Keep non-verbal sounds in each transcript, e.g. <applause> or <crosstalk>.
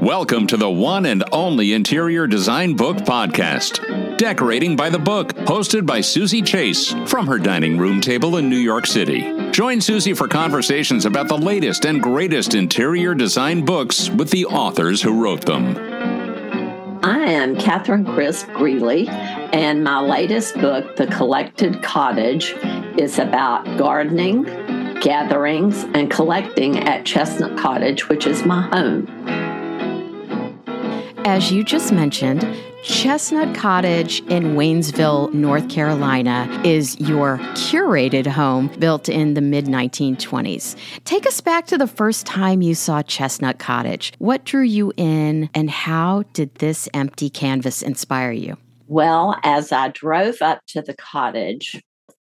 Welcome to the one and only Interior Design Book Podcast. Decorating by the Book, hosted by Suzy Chase from her dining room table in New York City. Join Suzy for conversations about the latest and greatest interior design books with the authors who wrote them. I am Kathryn Crisp Greeley, and my latest book, The Collected Cottage, is about gardening, gatherings, and collecting at Chestnut Cottage, which is my home. As you just mentioned, Chestnut Cottage in Waynesville, North Carolina, is your curated home built in the mid 1920s. Take us back to the first time you saw Chestnut Cottage. What drew you in, and how did this empty canvas inspire you? Well, as I drove up to the cottage,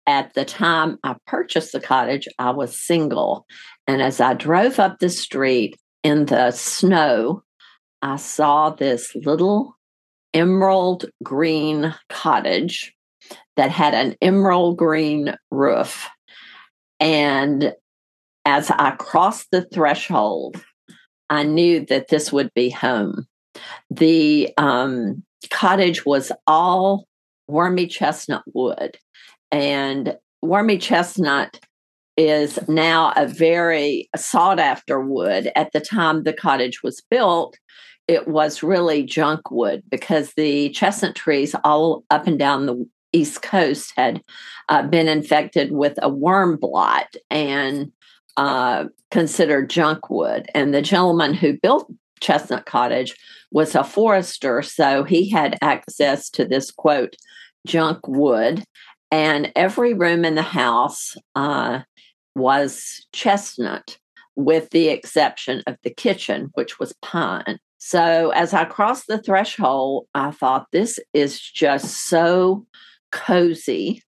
at the time I purchased the cottage, I was single. And as I drove up the street in the snow, I saw this little emerald green cottage that had an emerald green roof. And as I crossed the threshold, I knew that this would be home. The um, cottage was all wormy chestnut wood, and wormy chestnut is now a very sought after wood. At the time the cottage was built, it was really junk wood because the chestnut trees all up and down the East Coast had uh, been infected with a worm blot and uh, considered junk wood. And the gentleman who built Chestnut Cottage was a forester, so he had access to this quote, junk wood. And every room in the house uh, was chestnut, with the exception of the kitchen, which was pine. So as I crossed the threshold, I thought, this is just so cozy.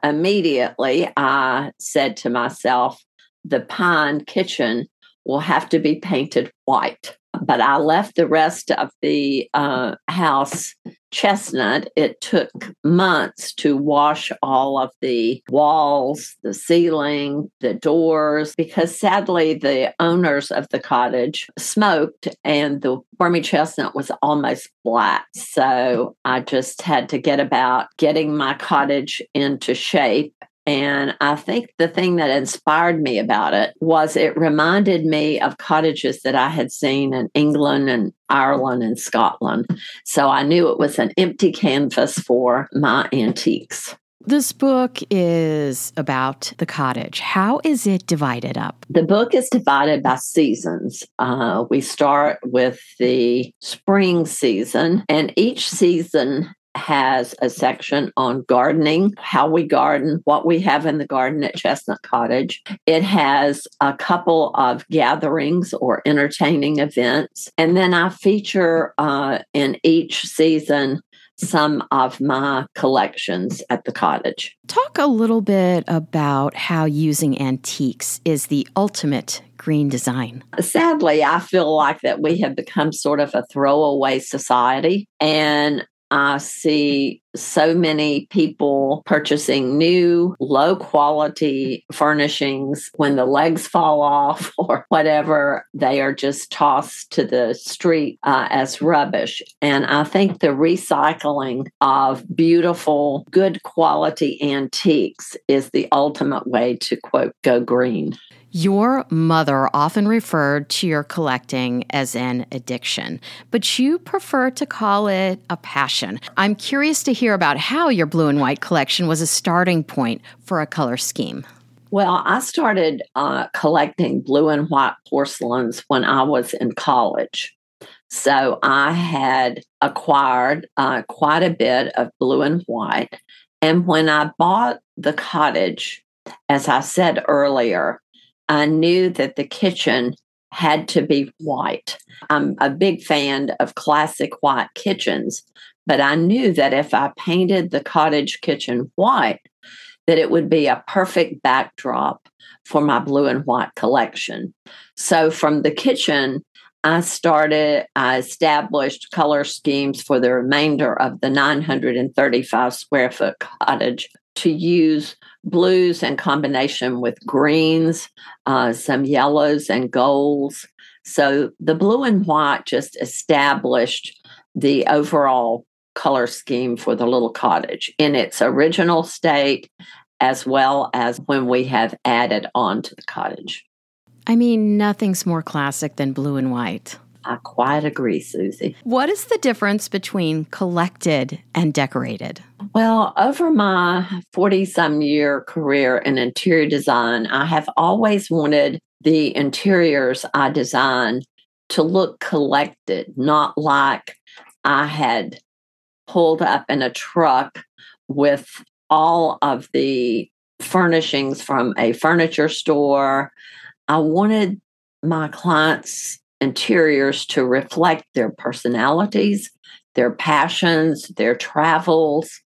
Immediately, I said to myself, the pine kitchen will have to be painted white but I left the rest of the uh, house chestnut. It took months to wash all of the walls, the ceiling, the doors, because sadly the owners of the cottage smoked and the wormy chestnut was almost black. So I just had to get about getting my cottage into shape and I think the thing that inspired me about it was it reminded me of cottages that I had seen in England and Ireland and Scotland. So I knew it was an empty canvas for my antiques. This book is about the cottage. How is it divided up? The book is divided by seasons. Uh, we start with the spring season, and each season has a section on gardening, how we garden, what we have in the garden at Chestnut Cottage. It has a couple of gatherings or entertaining events. And then I feature uh, in each season some of my collections at the cottage. Talk a little bit about how using antiques is the ultimate green design. Sadly, I feel like that we have become sort of a throwaway society and I see so many people purchasing new, low quality furnishings when the legs fall off <laughs> or whatever. They are just tossed to the street uh, as rubbish. And I think the recycling of beautiful, good quality antiques is the ultimate way to quote, go green. Your mother often referred to your collecting as an addiction, but you prefer to call it a passion. I'm curious to hear about how your blue and white collection was a starting point for a color scheme. Well, I started uh, collecting blue and white porcelains when I was in college. So I had acquired uh, quite a bit of blue and white. And when I bought the cottage, as I said earlier, I knew that the kitchen had to be white. I'm a big fan of classic white kitchens, but I knew that if I painted the cottage kitchen white, that it would be a perfect backdrop for my blue and white collection. So from the kitchen, I started, I established color schemes for the remainder of the 935 square foot cottage to use blues in combination with greens, uh, some yellows and golds. So the blue and white just established the overall color scheme for the little cottage in its original state, as well as when we have added on to the cottage. I mean, nothing's more classic than blue and white. I quite agree, Suzy. What is the difference between collected and decorated? Well, over my 40 some year career in interior design, I have always wanted the interiors I design to look collected, not like I had pulled up in a truck with all of the furnishings from a furniture store. I wanted my clients' interiors to reflect their personalities, their passions, their travels,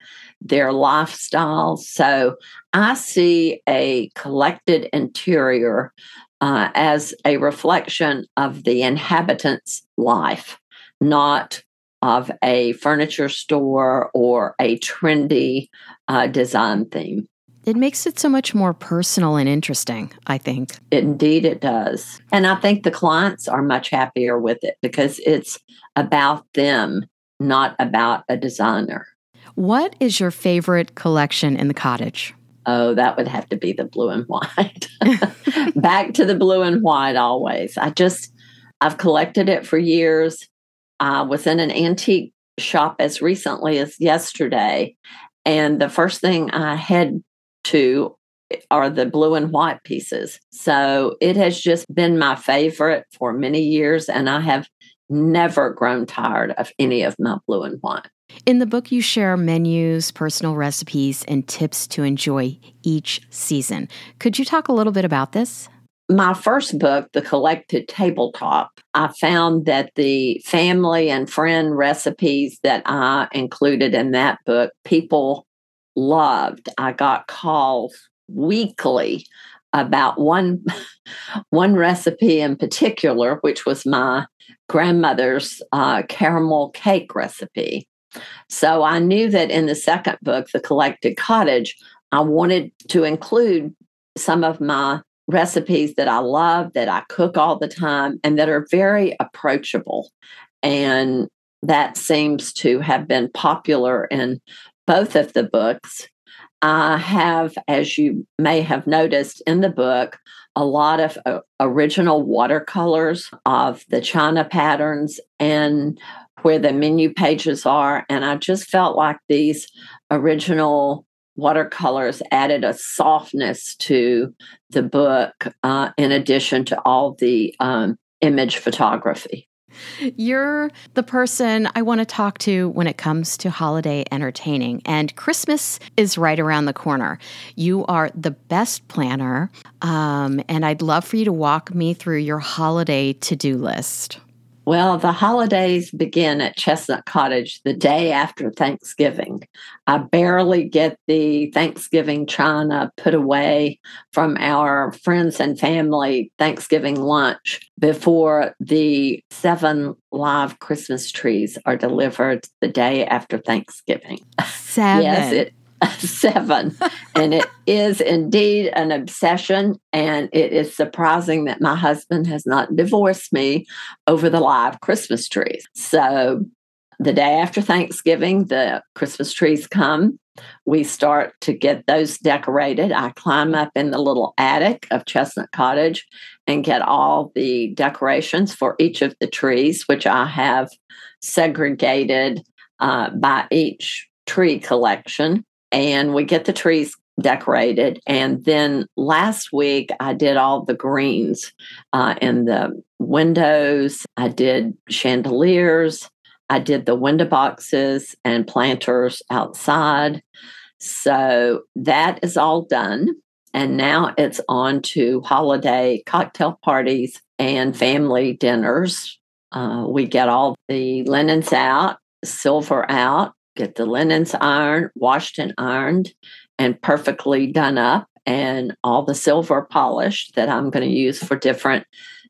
their lifestyles. So I see a collected interior uh, as a reflection of the inhabitant's life, not of a furniture store or a trendy uh, design theme. It makes it so much more personal and interesting, I think. Indeed, it does. And I think the clients are much happier with it because it's about them, not about a designer. What is your favorite collection in the cottage? Oh, that would have to be the blue and white. <laughs> Back to the blue and white always. I just, I've collected it for years. I was in an antique shop as recently as yesterday. And the first thing I had to are the blue and white pieces. So it has just been my favorite for many years, and I have never grown tired of any of my blue and white. In the book, you share menus, personal recipes, and tips to enjoy each season. Could you talk a little bit about this? My first book, The Collected Tabletop, I found that the family and friend recipes that I included in that book, people loved. I got calls weekly about one <laughs> one recipe in particular, which was my grandmother's uh, caramel cake recipe. So I knew that in the second book, The Collected Cottage, I wanted to include some of my recipes that I love, that I cook all the time, and that are very approachable. And that seems to have been popular in both of the books. I have, as you may have noticed in the book, a lot of uh, original watercolors of the China patterns and where the menu pages are. And I just felt like these original watercolors added a softness to the book, uh, in addition to all the um, image photography. You're the person I want to talk to when it comes to holiday entertaining, and Christmas is right around the corner. You are the best planner, um, and I'd love for you to walk me through your holiday to do list. Well, the holidays begin at Chestnut Cottage the day after Thanksgiving. I barely get the Thanksgiving china put away from our friends and family Thanksgiving lunch before the seven live Christmas trees are delivered the day after Thanksgiving. <laughs> Seven. yes, it <laughs> seven. and it is indeed an obsession. And it is surprising that my husband has not divorced me over the live Christmas trees. So the day after Thanksgiving, the Christmas trees come. We start to get those decorated. I climb up in the little attic of Chestnut Cottage and get all the decorations for each of the trees, which I have segregated uh, by each tree collection and we get the trees decorated. And then last week, I did all the greens uh, in the windows, I did chandeliers, I did the window boxes and planters outside. So that is all done. And now it's on to holiday cocktail parties and family dinners. Uh, we get all the linens out, silver out, get the linens ironed, washed and ironed, and perfectly done up, and all the silver polished that I'm going to use for different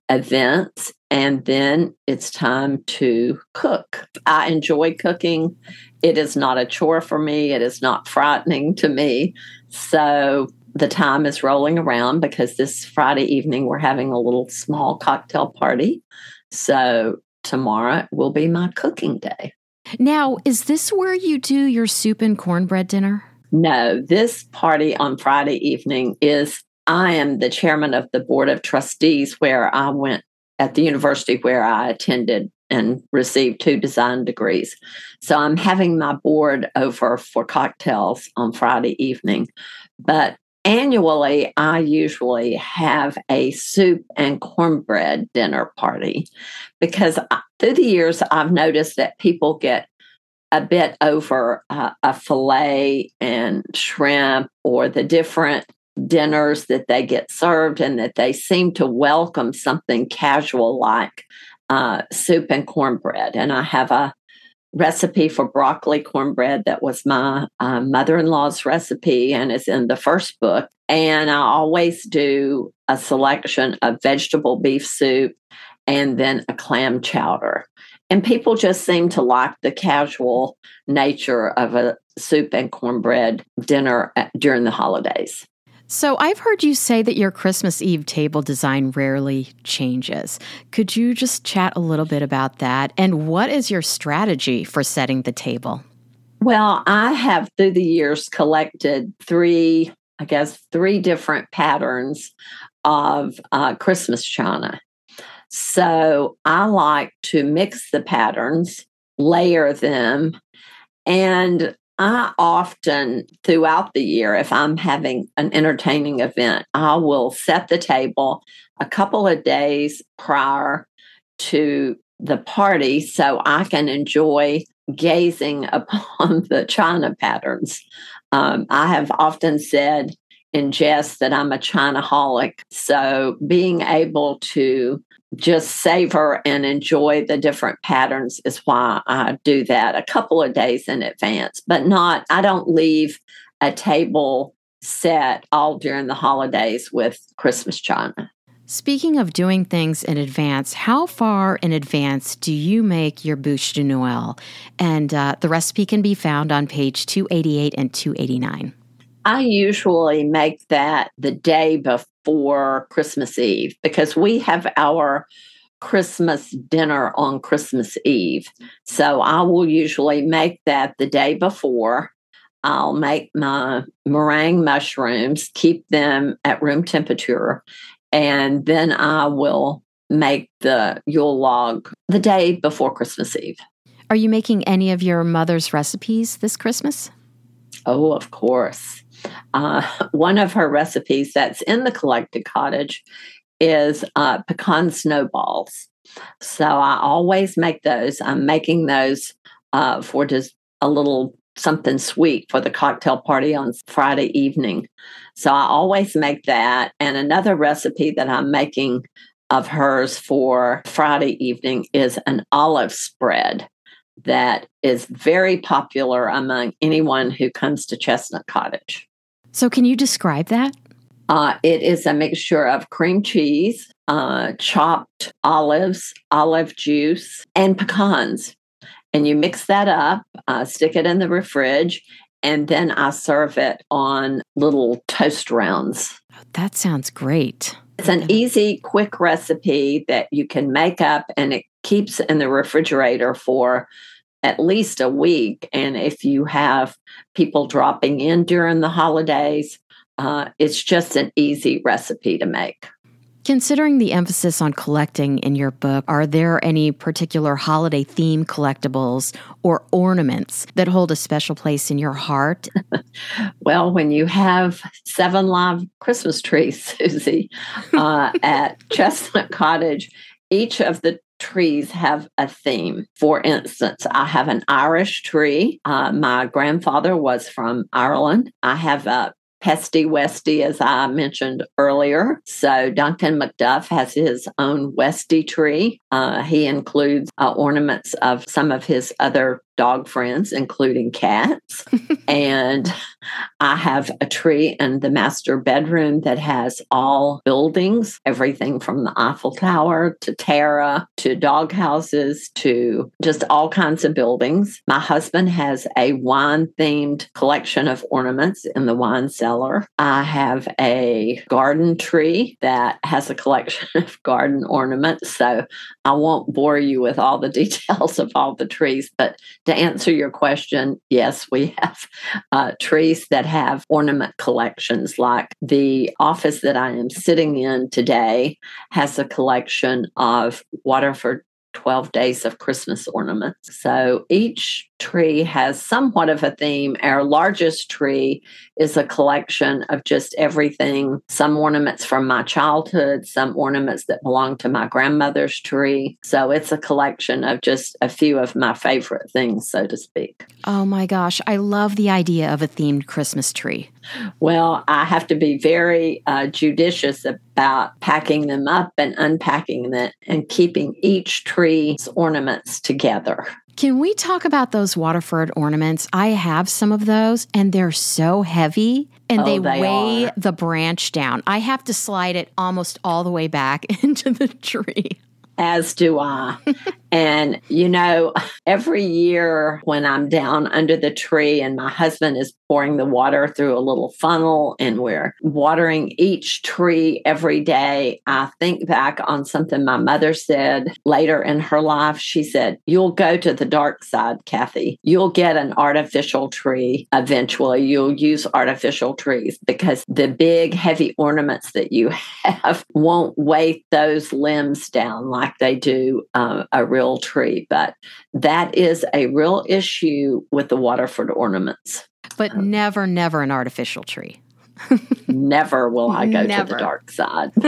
events. And then it's time to cook. I enjoy cooking. it is not a chore for me. It is not frightening to me. So the time is rolling around because this Friday evening we're having a little small cocktail party. So tomorrow will be my cooking day. Now, is this where you do your soup and cornbread dinner? No, this party on Friday evening is I am the chairman of the board of trustees where I went at the university where I attended and received two design degrees. So I'm having my board over for cocktails on Friday evening. But annually, I usually have a soup and cornbread dinner party because through the years, I've noticed that people get a bit over uh, a filet and shrimp or the different dinners that they get served and that they seem to welcome something casual like uh, soup and cornbread. And I have a recipe for broccoli cornbread that was my uh, mother in law's recipe and is in the first book. And I always do a selection of vegetable beef soup and then a clam chowder. And people just seem to like the casual nature of a soup and cornbread dinner at, during the holidays. So, I've heard you say that your Christmas Eve table design rarely changes. Could you just chat a little bit about that? And what is your strategy for setting the table? Well, I have through the years collected three, I guess, three different patterns of uh, Christmas china. So I like to mix the patterns, layer them, and I often, throughout the year, if I'm having an entertaining event, I will set the table a couple of days prior to the party so I can enjoy gazing <laughs> upon the china patterns. Um, I have often said in jest that I'm a Chinaholic. So being able to just savor and enjoy the different patterns is why I do that a couple of days in advance, but not, I don't leave a table set all during the holidays with Christmas china. Speaking of doing things in advance, how far in advance do you make your bûche de Noël? And uh, the recipe can be found on page 288 and 289. I usually make that the day before Christmas Eve because we have our Christmas dinner on Christmas Eve. So I will usually make that the day before. I'll make my meringue mushrooms, keep them at room temperature, and then I will make the Yule log the day before Christmas Eve. Are you making any of your mother's recipes this Christmas? Oh, of course. Uh, <laughs> one of her recipes that's in the collected cottage is uh, pecan snowballs. So I always make those. I'm making those uh, for just a little something sweet for the cocktail party on Friday evening. So I always make that. And another recipe that I'm making of hers for Friday evening is an olive spread that is very popular among anyone who comes to Chestnut Cottage. So, can you describe that? Uh, it is a mixture of cream cheese, uh, chopped olives, olive juice, and pecans. And you mix that up, uh, stick it in the fridge, and then I serve it on little toast rounds. Oh, that sounds great. It's an easy, quick recipe that you can make up, and it keeps in the refrigerator for at least a week. And if you have people dropping in during the holidays, uh, it's just an easy recipe to make. Considering the emphasis on collecting in your book, are there any particular holiday theme collectibles or ornaments that hold a special place in your heart? <laughs> well, when you have seven live Christmas trees, <laughs> Suzy, uh, at Chestnut Cottage, each of the trees have a theme. For instance, I have an Irish tree. Uh, my grandfather was from Ireland. I have a Pesty Westie, as I mentioned earlier. So Duncan Macduff has his own Westie tree. Uh, he includes uh, ornaments of some of his other dog friends, including cats. <laughs> and I have a tree in the master bedroom that has all buildings, everything from the Eiffel Tower to Tara to dog houses to just all kinds of buildings. My husband has a wine themed collection of ornaments in the wine cellar. I have a garden tree that has a collection <laughs> of garden ornaments. So I won't bore you with all the <laughs> details of all the trees, but to answer your question, yes, we have uh, trees that have ornament collections. Like the office that I am sitting in today has a collection of Waterford 12 days of Christmas ornaments. So each tree has somewhat of a theme. Our largest tree is a collection of just everything some ornaments from my childhood, some ornaments that belong to my grandmother's tree. So it's a collection of just a few of my favorite things, so to speak. Oh my gosh, I love the idea of a themed Christmas tree. Well, I have to be very uh, judicious about packing them up and unpacking them and keeping each tree's ornaments together. Can we talk about those Waterford ornaments? I have some of those and they're so heavy and Oh, they, they weigh are. the branch down. I have to slide it almost all the way back <laughs> into the tree. As do I. <laughs> and, you know, every year when I'm down under the tree and my husband is pouring the water through a little funnel and we're watering each tree every day, I think back on something my mother said later in her life. She said, You'll go to the dark side, Kathy. You'll get an artificial tree eventually. You'll use artificial trees because the big, heavy ornaments that you have <laughs> won't weight those limbs down like they do uh, a real tree. But that is a real issue with the Waterford ornaments. But never, never an artificial tree. Never will I go to the dark side. <laughs>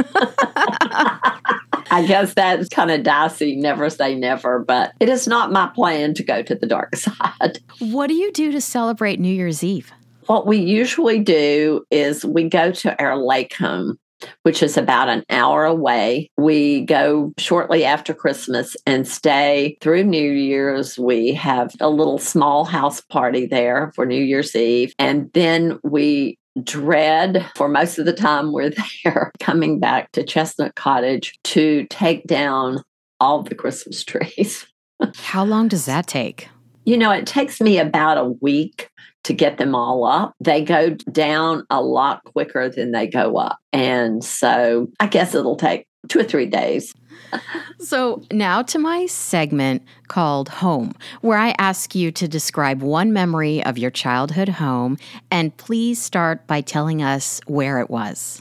I guess that's kind of dicey. Never say never, but it is not my plan to go to the dark <laughs> side. What do you do to celebrate New Year's Eve? What we usually do is we go to our lake home, which is about an hour away. We go shortly after Christmas and stay through New Year's. We have a little small house party there for New Year's Eve. And then we dread for most of the time we're <laughs> there coming back to Chestnut Cottage to take down all the Christmas trees. <laughs> How long does that take? You know, it takes me about a week to get them all up. They go down a lot quicker than they go up. And so I guess it'll take two or three days. So, now to my segment called Home, where I ask you to describe one memory of your childhood home. And please start by telling us where it was.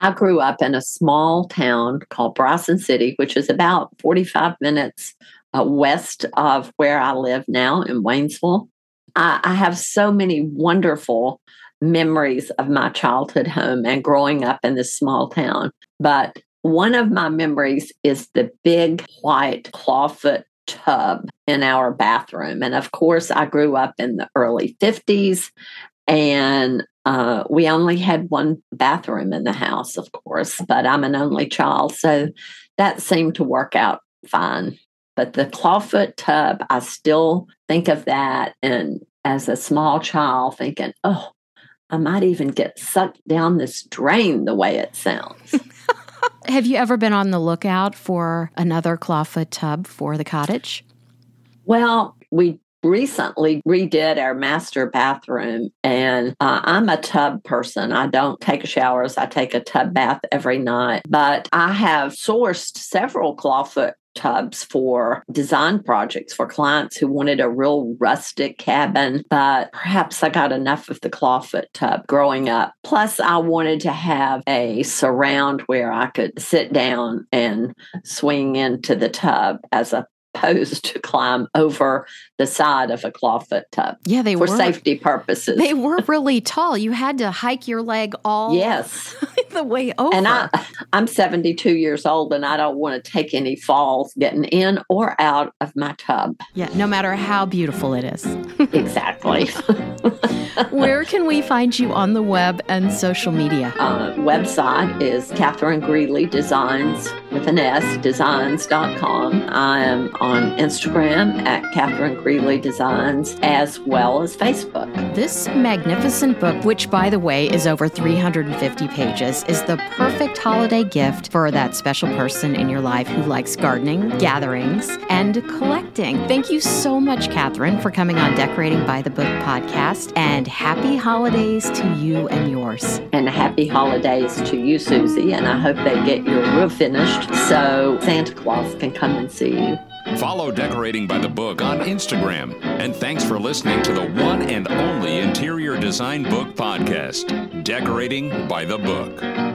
I grew up in a small town called Bryson City, which is about 45 minutes uh, west of where I live now in Waynesville. I, I have so many wonderful memories of my childhood home and growing up in this small town. But one of my memories is the big white clawfoot tub in our bathroom. And of course, I grew up in the early 50s and uh, we only had one bathroom in the house, of course, but I'm an only child. So that seemed to work out fine. But the clawfoot tub, I still think of that. And as a small child, thinking, oh, I might even get sucked down this drain the way it sounds. <laughs> Have you ever been on the lookout for another clawfoot tub for the cottage? Well, we recently redid our master bathroom, and uh, I'm a tub person. I don't take showers, I take a tub bath every night. But I have sourced several clawfoot tubs for design projects for clients who wanted a real rustic cabin, but perhaps I got enough of the clawfoot tub growing up. Plus, I wanted to have a surround where I could sit down and swing into the tub as opposed to climb over the side of a clawfoot tub Yeah, they were for were. safety purposes. They were really tall. You had to hike your leg all yes. <laughs> the way over. And I, I'm 72 years old and I don't want to take any falls getting in or out of my tub. yeah, no matter how beautiful it is. <laughs> Exactly. <laughs> Where can we find you on the web and social media? uh, website is Kathryn Greeley Designs with an S, designs.com. I am on Instagram at Kathryn Greeley Designs as well as Facebook. This magnificent book, which by the way is over 350 pages, is the perfect holiday gift for that special person in your life who likes gardening, gatherings, and collecting. Thank you so much, Kathryn, for coming on Decorating by the Book podcast, and happy holidays to you and yours. And happy holidays to you, Suzy, and I hope they get your roof finished so Santa Claus can come and see you. Follow Decorating by the Book on Instagram. And thanks for listening to the one and only interior design book podcast, Decorating by the Book.